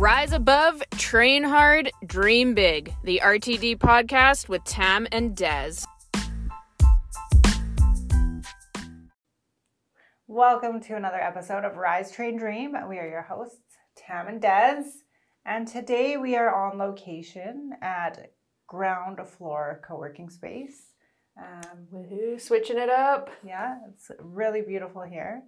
Rise above, train hard, dream big. The RTD podcast with Tam and Des. Welcome to another episode of Rise Train Dream. We are your hosts, Tam and Des. And today we are on location at Ground Floor Co working space. Um, Woohoo, switching it up. yeah, it's really beautiful here.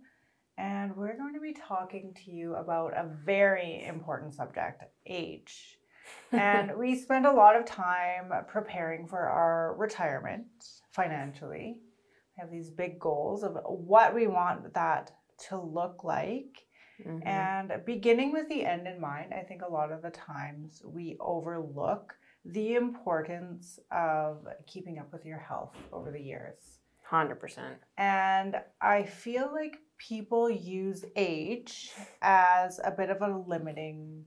And we're going to be talking to you about a very important subject age. And we spend a lot of time preparing for our retirement financially. We have these big goals of what we want that to look like. Mhm. And beginning with the end in mind, I think a lot of the times we overlook the importance of keeping up with your health over the years. 100%. And I feel like people use age as a bit of a limiting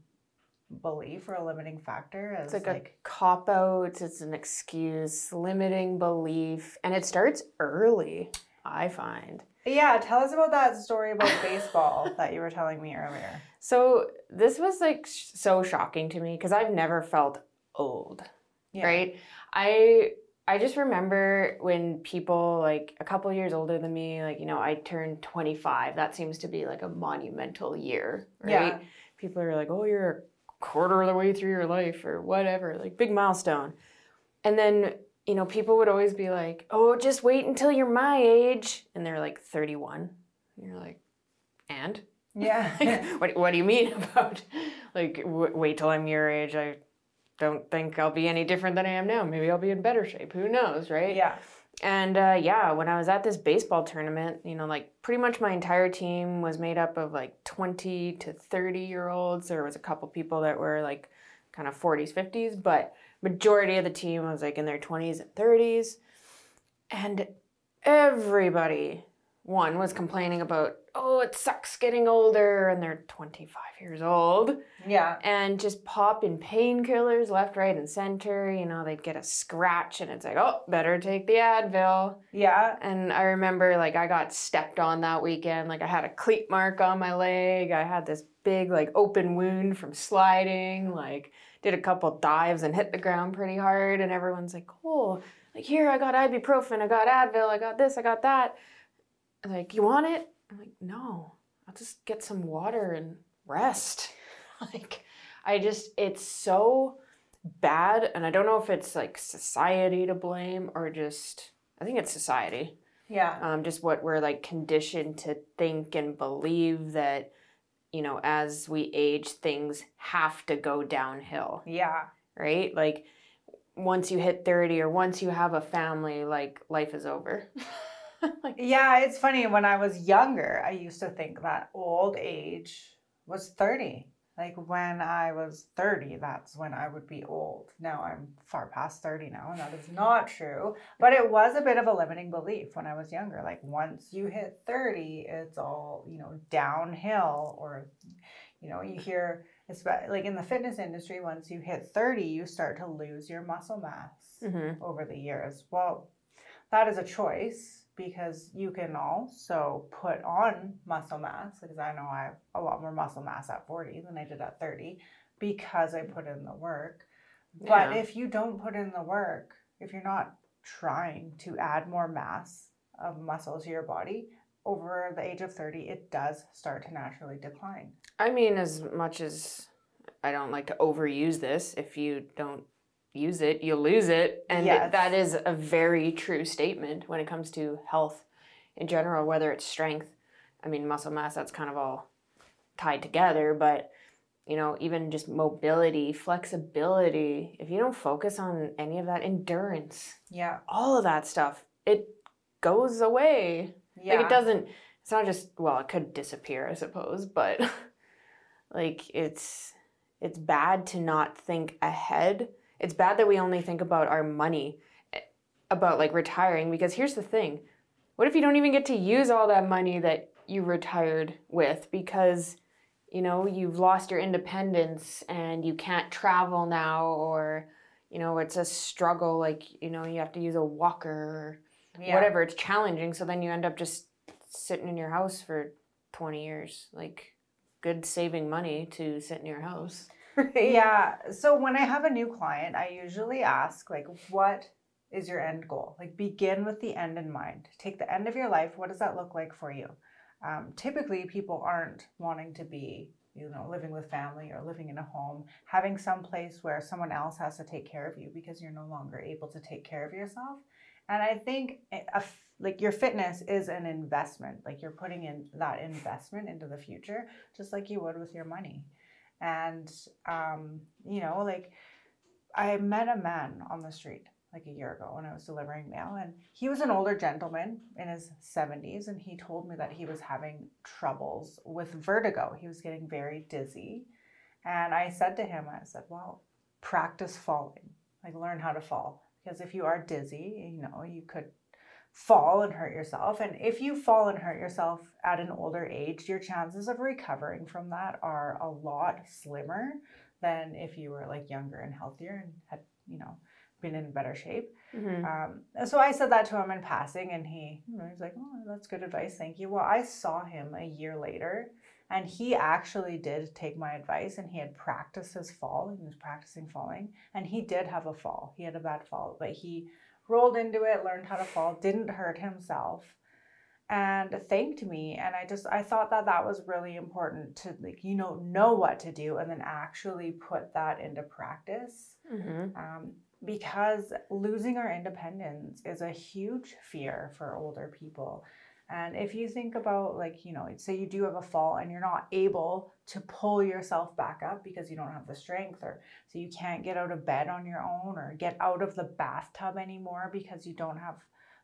belief or a limiting factor. It's like, a cop out, it's an excuse, limiting belief, and it starts early, I find. yeah, tell us about that story about baseball that you were telling me earlier. So, this was like sh- so shocking to me because I've never felt old. Yeah. right i i just remember when people like a couple years older than me like you know i turned 25 that seems to be like a monumental year right Yeah. people are like oh you're a quarter of the way through your life or whatever like big milestone and then you know people would always be like oh just wait until you're my age and they're like 31 and you're like and Yeah. like, what, what do you mean about like w- wait till i'm your age i don't think i'll be any different than i am now. Maybe i'll be in better shape. Who knows right? Yeah. and uh, yeah when i was at this baseball tournament you know like pretty much my entire team was made up of like 20 to 30 year olds. There was a couple people that were like kind of 40s 50s but majority of the team was like in their 20s and 30s and everybody one was complaining about oh it sucks getting older and they're 25 years old Yeah. and just popping painkillers left right and center you know they'd get a scratch and it's like oh better take the advil Yeah. and i remember like i got stepped on that weekend like i had a cleat mark on my leg i had this big like open wound from sliding like did a couple dives and hit the ground pretty hard and everyone's like cool. like here i got ibuprofen i got advil i got this i got that like you want it i'm like no i'll just get some water and rest. Like i just it's so bad and i don't know if it's like society to blame or just i think it's society. Yeah. um, just what we're like conditioned to think and believe that you know as we age things have to go downhill. Yeah. right? Like once you hit 30 or once you have a family like life is over like, Yeah, it's funny. When I was younger, I used to think that old age was 30. Like when I was 30, that's when I would be old. Now I'm far past 30 now, and that is not true. But it was a bit of a limiting belief when I was younger. Like once you hit 30, it's all, you know, downhill. Or, you know, you hear, like in the fitness industry, once you hit 30, you start to lose your muscle mass mhm. over the years. Well, that is a choice because you can also put on muscle mass because I know I have a lot more muscle mass at 40 than I did at 30 because I put in the work. But Yeah. if you don't put in the work, if you're not trying to add more mass of muscle to your body over the age of 30, it does start to naturally decline. i mean as much as i don't like to overuse this if you don't use it you'll lose it and Yes. that is a very true statement when it comes to health in general whether it's strength i mean muscle mass that's kind of all tied together but you know even just mobility flexibility if you don't focus on any of that endurance Yeah. all of that stuff it goes away Yeah. like it doesn't it's not just well it could disappear i suppose but like it's it's bad to not think ahead it's bad that we only think about our money eh, about like retiring because here's the thing what if you don't even get to use all that money that you retired with because you know you've lost your independence and you can't travel now or you know it's a struggle like you know you have to use a walker or Yeah. whatever it's challenging so then you end up just sitting in your house for 20 years like good saving money to sit in your house. yeah. So when I have a new client, I usually ask like, what is your end goal? Like, begin with the end in mind. Take the end of your life. What does that look like for you? Um, typically, people aren't wanting to be, you know, living with family or living in a home, having some place where someone else has to take care of you because you're no longer able to take care of yourself. And I think a, like your fitness is an investment. Like you're putting in that investment into the future, just like you would with your money. And um, you know, like I met a man on the street like a year ago when I was delivering mail. And he was an older gentleman in his 70s, and he told me that he was having troubles with vertigo. He was getting very dizzy. And I said to him, I said, Well, practice falling, like learn how to fall. Because if you are dizzy, you know, you could fall and hurt yourself. And if you fall and hurt yourself at an older age, your chances of recovering from that are a lot slimmer than if you were like younger and healthier and had, you know, been in better shape. Mm-hmm. Um, so I said that to him in passing, and he, you know, he's like, "Oh, that's good advice, thank you." Well, I saw him a year later, and he actually did take my advice, and he had practiced his fall. He was practicing falling, and he did have a fall. He had a bad fall, but he rolled into it, learned how to fall, didn't hurt himself and thanked me and i just i thought that that was really important to like you know know what to do and then actually put that into practice mm-hmm. um, because losing our independence is a huge fear for older people. And if you think about, like, you know, say you do have a fall and you're not able to pull yourself back up because you don't have the strength, or so you can't get out of bed on your own or get out of the bathtub anymore because you don't have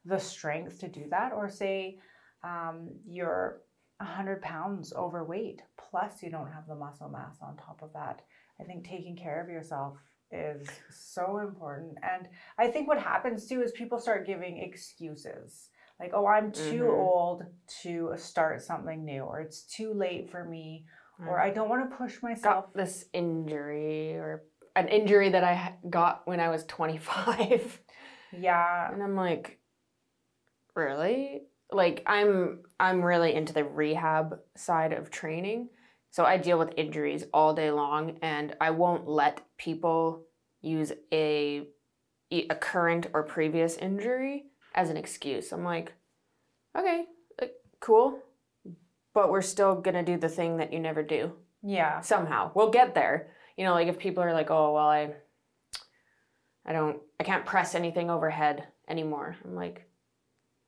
the strength to do that, or say um, you're 100 pounds overweight, plus you don't have the muscle mass on top of that. I think taking care of yourself is so important. And I think what happens too is people start giving excuses. Like, oh, I'm too mm-hmm. old to start something new, or it's too late for me, or I don't want to push myself. Got this injury, or an injury that I got when I was 25. Yeah. And I'm like, really? Like I'm I'm really into the rehab side of training. So I deal with injuries all day long, and I won't let people use a a current or previous injury as an excuse. I'm like, okay, cool, but we're still gonna do the thing that you never do. Yeah. Somehow we'll get there. You know, like if people are like, oh well, I, I don't, I can't press anything overhead anymore. I'm like,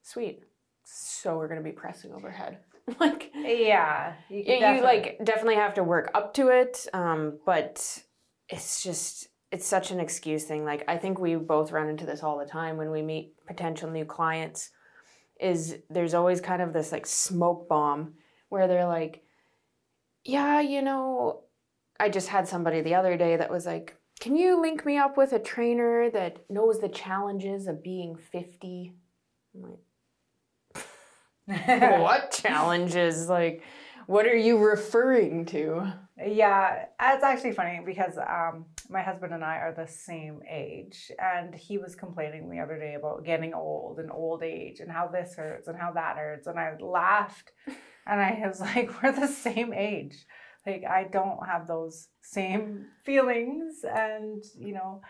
sweet. So we're gonna be pressing overhead. like yeah you, you, like definitely have to work up to it um, but it's just it's such an excuse thing like i think we both run into this all the time when we meet potential new clients is there's always kind of this like smoke bomb where they're like yeah you know i just had somebody the other day that was like can you link me up with a trainer that knows the challenges of being 50 i'm like what challenges? Like, what are you referring to? Yeah, it's actually funny because um, my husband and I are the same age, and he was complaining the other day about getting old and old age and how this hurts and how that hurts, and I laughed, and I was like, "We're the same age." Like I don't have those same feelings, and you know,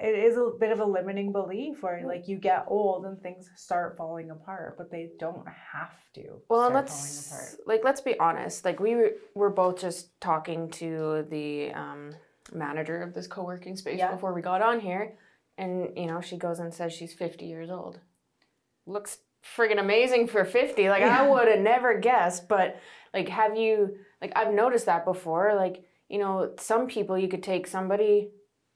it is a bit of a limiting belief where like you get old and things start falling apart but they don't have to well let's like let's be honest like we were both just talking to the um, manager of this co-working space yeah. before we got on here and you know she goes and says she's 50 years old looks friggin' amazing for 50 like yeah. i would have never guessed but like have you like i've noticed that before like you know some people you could take somebody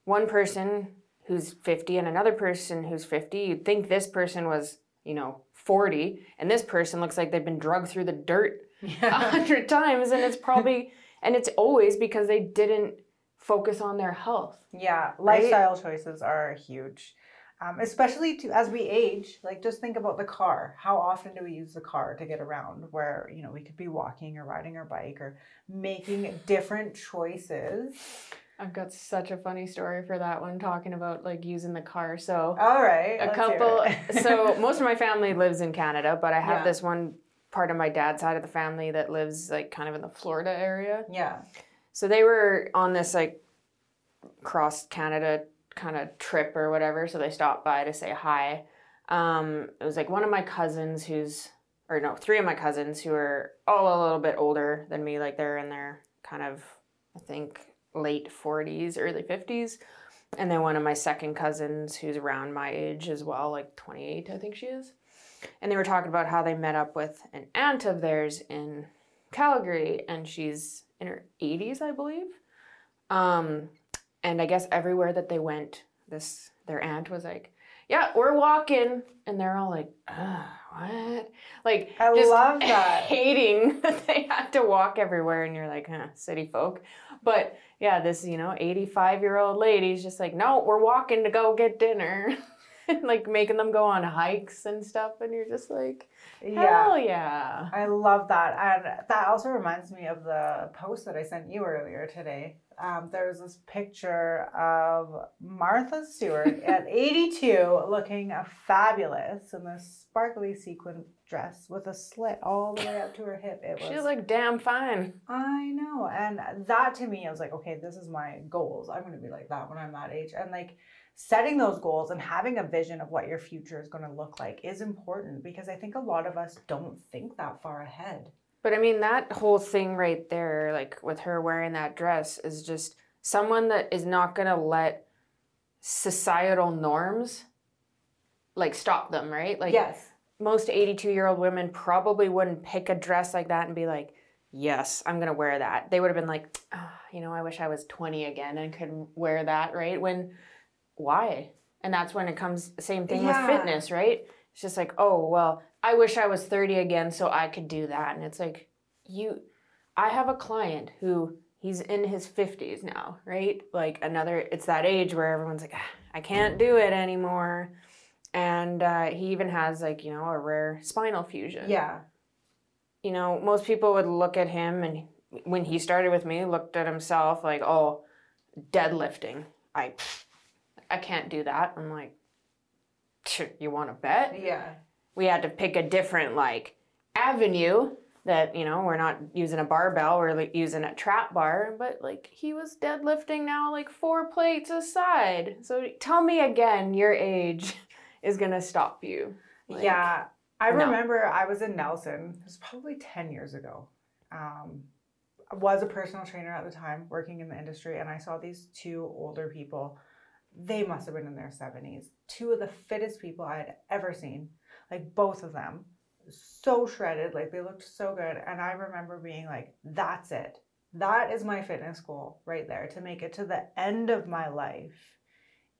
one person who's 50 and another person who's 50, you'd think this person was, you know, 40, and this person looks like they've been drugged through the dirt a yeah. hundred times, and it's probably, and it's always because they didn't focus on their health. Yeah, lifestyle right? choices are huge. Um, especially to as we age like just think about the car how often do we use the car to get around where you know we could be walking or riding our bike or making different choices I've got such a funny story for that one, talking about like using the car. So, all right, a couple. so, most of my family lives in Canada, but I have yeah. this one part of my dad's side of the family that lives like kind of in the Florida area. Yeah. So they were on this like cross Canada kind of trip or whatever. So they stopped by to say hi. Um, it was like one of my cousins who's, or no, three of my cousins who are all a little bit older than me. Like they're in their kind of, I think, late 40s, early 50s. And then one of my second cousins who's around my age as well, like 28, I think she is. And they were talking about how they met up with an aunt of theirs in Calgary, and she's in her 80s, I believe. Um, and I guess everywhere that they went, this their aunt was like, "Yeah, we're walking," and they're all like, "What?" Like, I just love that. hating that they had to walk everywhere, and you're like, "Huh, city folk." But yeah, this you know, 85 year old lady's just like, "No, we're walking to go get dinner." like making them go on hikes and stuff, and you're just like, Yeah. hell yeah. I love that. And that also reminds me of the post that I sent you earlier today. Um, there was this picture of Martha Stewart at 82 looking fabulous in this sparkly sequin dress with a slit all the way up to her hip. It was She like damn fine. I know. And that to me, I was like, okay, this is my goals. I'm to be like that when I'm that age. And like setting those goals and having a vision of what your future is going to look like is important because I think a lot of us don't think that far ahead. But I mean, that whole thing right there, like with her wearing that dress, is just someone that is not going to let societal norms like stop them, right? Like yes. most 82 year old women probably wouldn't pick a dress like that and be like, yes, I'm going to wear that. They would have been like, "Ah, you know, I wish I was 20 again and could wear that, right? When, why? And that's when it comes, same thing Yeah. with fitness, right? It's just like, oh, well, I wish I was 30 again so I could do that. And it's like, you, I have a client who he's in his 50s now, right? Like another, it's that age where everyone's like, "Ah, I can't do it anymore. And uh, he even has like, you know, a rare spinal fusion Yeah. you know, most people would look at him and when he started with me, looked at himself like, oh, deadlifting. I, I can't do that. I'm like, you want to bet? Yeah. We had to pick a different like avenue that you know we're not using a barbell, we're like using a trap bar. But like he was deadlifting now like four plates aside. So tell me again, your age is gonna stop you. Like, yeah. I no. remember I was in Nelson, it was probably 10 years ago. Um, I was a personal trainer at the time, working in the industry, and I saw these two older people. They must have been in their 70s. Two of the fittest people I had ever seen, like both of them, so shredded, like they looked so good. And I remember being like, that's it. That is my fitness goal right there to make it to the end of my life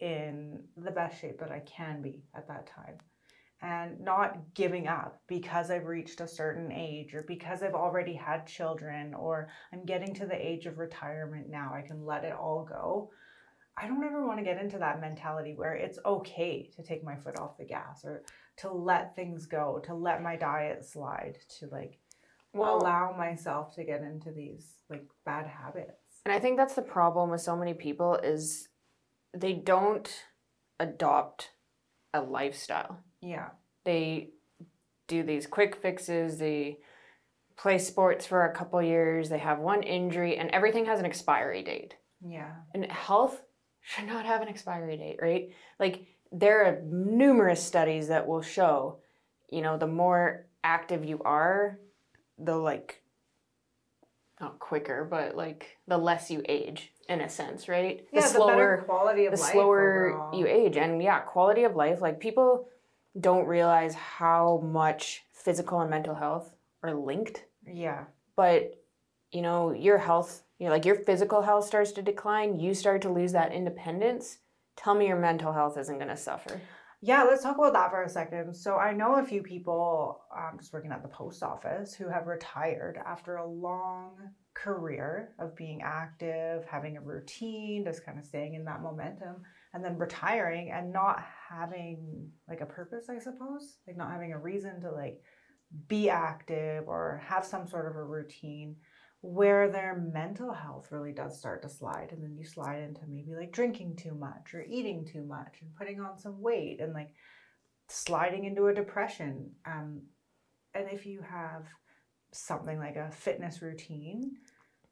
in the best shape that I can be at that time and not giving up because I've reached a certain age or because I've already had children or I'm getting to the age of retirement now. I can let it all go. I don't ever want to get into that mentality where it's okay to take my foot off the gas or to let things go, to let my diet slide, to like Well, allow myself to get into these like bad habits. And I think that's the problem with so many people is they don't adopt a lifestyle. Yeah. They do these quick fixes, they play sports for a couple years, they have one injury and everything has an expiry date. Yeah. And health should not have an expiry date, right? Like there are numerous studies that will show, you know, the more active you are, the like not quicker, but like the less you age in a sense, right? Yeah, the, better quality of life. the life. slower overall. you age and yeah quality of life like people don't realize how much physical and mental health are linked Yeah. but you know your health you know, like your physical health starts to decline you start to lose that independence tell me your mental health isn't going to suffer Yeah, let's talk about that for a second. So I know a few people um, just working at the post office who have retired after a long career of being active, having a routine, just kind of staying in that momentum, and then retiring and not having like a purpose, I suppose, like not having a reason to like be active or have some sort of a routine where their mental health really does start to slide and then you slide into maybe like drinking too much or eating too much and putting on some weight and like sliding into a depression um and if you have something like a fitness routine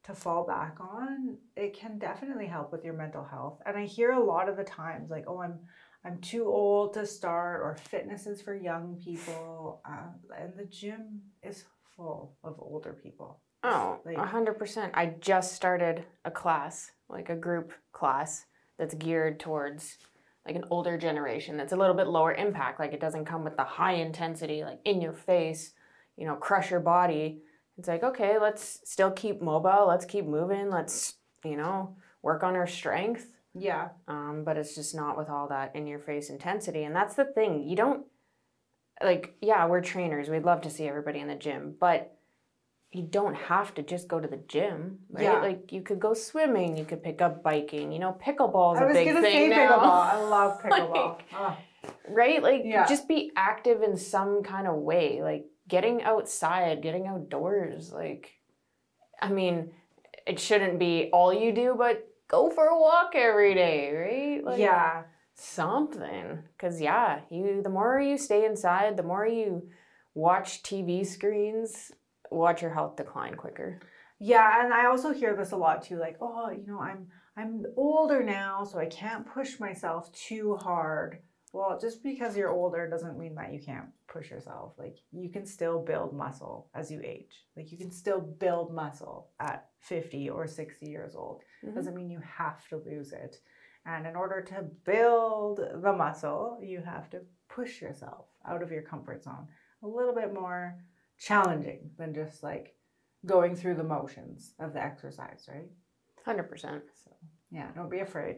to fall back on, it can definitely help with your mental health. And I hear a lot of the times like, "Oh, I'm I'm too old to start," or "Fitness is for young people," uh, and the gym is full of older people. Oh, Like- a hundred percent. I just started a class, like a group class that's geared towards like an older generation that's a little bit lower impact. Like it doesn't come with the high intensity, like in your face, you know, crush your body. It's like, okay, let's still keep mobile, let's keep moving, let's, you know, work on our strength. Yeah. Um, but it's just not with all that in your face intensity. And that's the thing. You don't like, yeah, we're trainers. We'd love to see everybody in the gym, but you don't have to just go to the gym, right? Yeah. Like you could go swimming, you could pick up biking, you know, pickleball is I a was big gonna say thing pickleball. now. I love pickleball. Like- Ah. right? Like Yeah. just be active in some kind of way, like getting outside, getting outdoors. Like, I mean, it shouldn't be all you do, but go for a walk every day, right? Like, yeah. Something because yeah you the more you stay inside the more you watch tv screens watch your health decline quicker Yeah, and I also hear this a lot too, like, oh, you know, I'm I'm older now, so I can't push myself too hard. Well, just because you're older doesn't mean that you can't push yourself. Like you can still build muscle as you age. Like you can still build muscle at 50 or 60 years old. Mhm. Doesn't mean you have to lose it. And in order to build the muscle, you have to push yourself out of your comfort zone. A little bit more challenging than just like going through the motions of the exercise, right? 100% So, yeah, don't be afraid.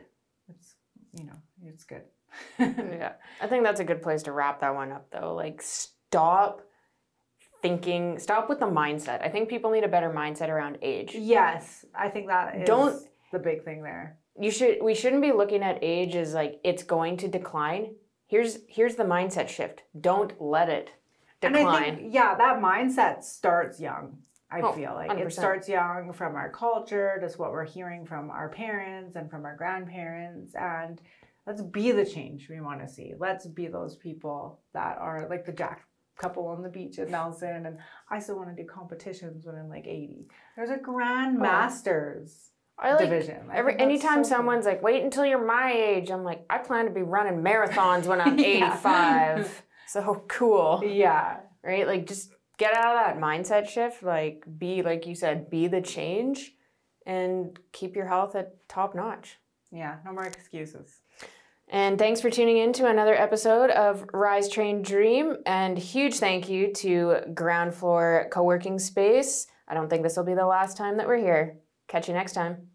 It's, you know, it's good. yeah i think that's a good place to wrap that one up though like stop thinking stop with the mindset i think people need a better mindset around age Yes, I think that is Don't- the big thing there. You should we shouldn't be looking at age as like it's going to decline here's here's the mindset shift don't let it decline. And I think, yeah, that mindset starts young. I Oh, feel like 100%. it starts young from our culture, just what we're hearing from our parents and from our grandparents. And let's be the change we want to see. Let's be those people that are like the Jack couple on the beach at Nelson. And I still want to do competitions when I'm like 80. There's a grandmasters. Oh. I like division. I Every anytime so cool. someone's like, "Wait until you're my age," I'm like, "I plan to be running marathons when I'm 85." so cool, yeah, right? Like, just get out of that mindset shift. Like, be like you said, be the change, and keep your health at top notch. yeah, no more excuses. And thanks for tuning in to another episode of Rise Train Dream. And huge thank you to Ground Floor Co working Space. I don't think this will be the last time that we're here. Catch you next time.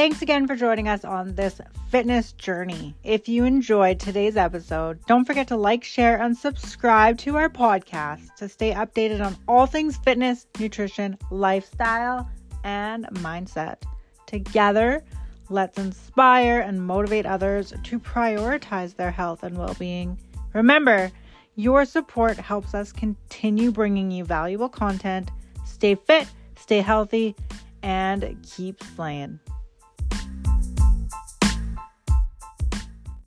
Thanks again for joining us on this fitness journey. If you enjoyed today's episode, don't forget to like, share, and subscribe to our podcast to stay updated on all things fitness, nutrition, lifestyle, and mindset. Together, let's inspire and motivate others to prioritize their health and well being. Remember, your support helps us continue bringing you valuable content. Stay fit, stay healthy, and keep slaying.